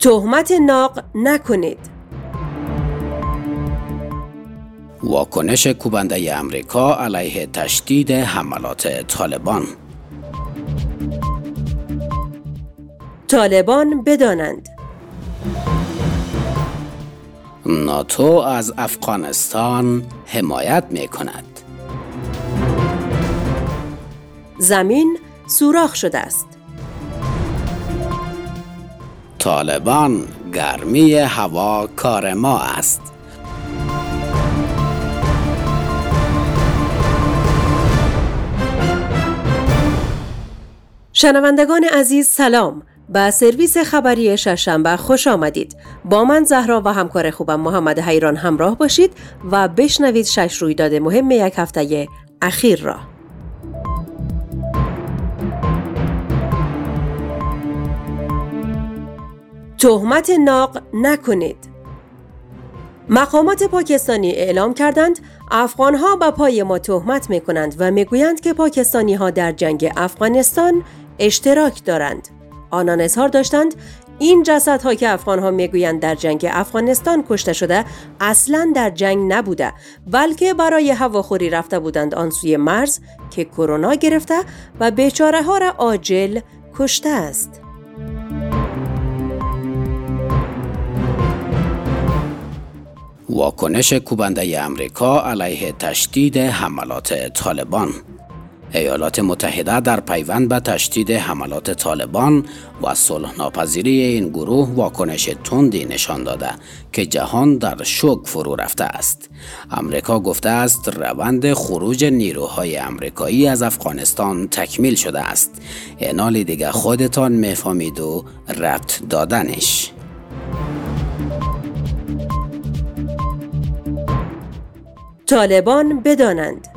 تهمت ناق نکنید واکنش کوبنده امریکا علیه تشدید حملات طالبان طالبان بدانند ناتو از افغانستان حمایت می کند. زمین سوراخ شده است. طالبان گرمی هوا کار ما است. شنوندگان عزیز سلام. به سرویس خبری ششنبه خوش آمدید. با من زهرا و همکار خوبم محمد حیران همراه باشید و بشنوید شش رویداد مهم یک هفته اخیر را. تهمت ناق نکنید مقامات پاکستانی اعلام کردند افغانها به پای ما تهمت می کنند و می‌گویند که پاکستانی ها در جنگ افغانستان اشتراک دارند. آنان اظهار داشتند این جسدها که افغان ها می‌گویند در جنگ افغانستان کشته شده اصلا در جنگ نبوده بلکه برای هواخوری رفته بودند آن سوی مرز که کرونا گرفته و بیچاره ها را عاجل کشته است. واکنش کوبنده امریکا علیه تشدید حملات طالبان ایالات متحده در پیوند به تشدید حملات طالبان و صلح ناپذیری این گروه واکنش تندی نشان داده که جهان در شوک فرو رفته است. امریکا گفته است روند خروج نیروهای امریکایی از افغانستان تکمیل شده است. اینال دیگه خودتان می‌فهمید و ربط دادنش. طالبان بدانند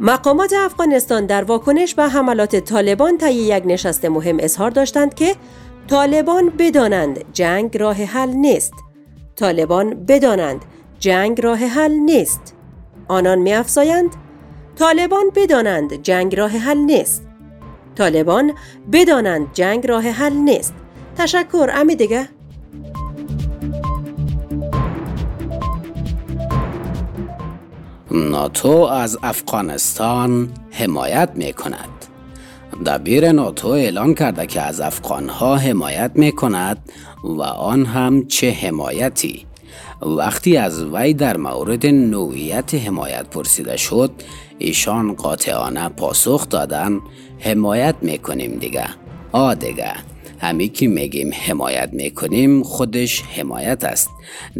مقامات افغانستان در واکنش به حملات طالبان طی یک نشست مهم اظهار داشتند که طالبان بدانند جنگ راه حل نیست. طالبان بدانند جنگ راه حل نیست. آنان میافزایند طالبان بدانند جنگ راه حل نیست. طالبان بدانند جنگ راه حل نیست. تشکر امی دیگه ناتو از افغانستان حمایت می کند. دبیر ناتو اعلان کرده که از افغانها حمایت می کند و آن هم چه حمایتی. وقتی از وی در مورد نوعیت حمایت پرسیده شد ایشان قاطعانه پاسخ دادن حمایت می‌کنیم دیگه. آ دیگه. همی که میگیم حمایت می‌کنیم خودش حمایت است.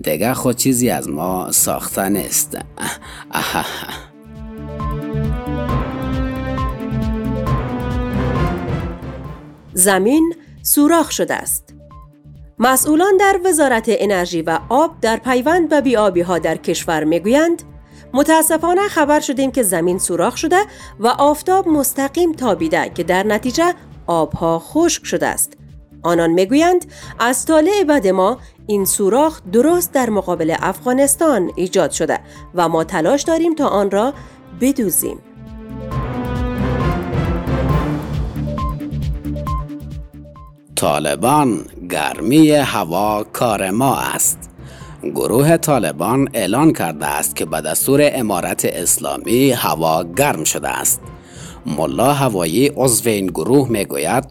دیگه خود چیزی از ما ساخته نیست زمین سوراخ شده است. مسئولان در وزارت انرژی و آب در پیوند به بیابی ها در کشور می‌گویند متاسفانه خبر شدیم که زمین سوراخ شده و آفتاب مستقیم تابیده که در نتیجه آبها خشک شده است. آنان می‌گویند از طالع بعد ما این سوراخ درست در مقابل افغانستان ایجاد شده و ما تلاش داریم تا آن را بدوزیم. طالبان گرمی هوا کار ما است. گروه طالبان اعلان کرده است که به دستور امارت اسلامی هوا گرم شده است. ملا هوایی عضو این گروه می گوید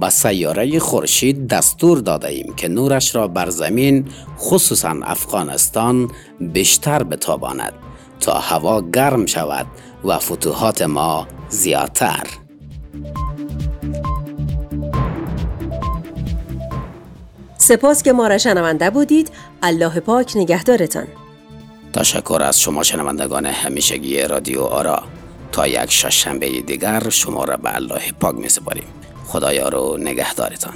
به سیاره خورشید دستور داده ایم که نورش را بر زمین خصوصا افغانستان بیشتر بتاباند تا هوا گرم شود و فتوحات ما زیادتر. سپاس که ما را شنونده بودید. الله پاک نگهدارتان. تشکر از شما شنوندگان همیشگی رادیو آرا. تا یک شنبه دیگر شما را به الله پاک می سپاریم. خدایا رو نگهدارتان.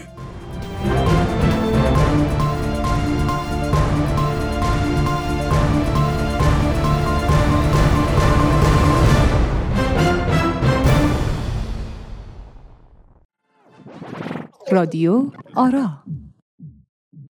رادیو آرا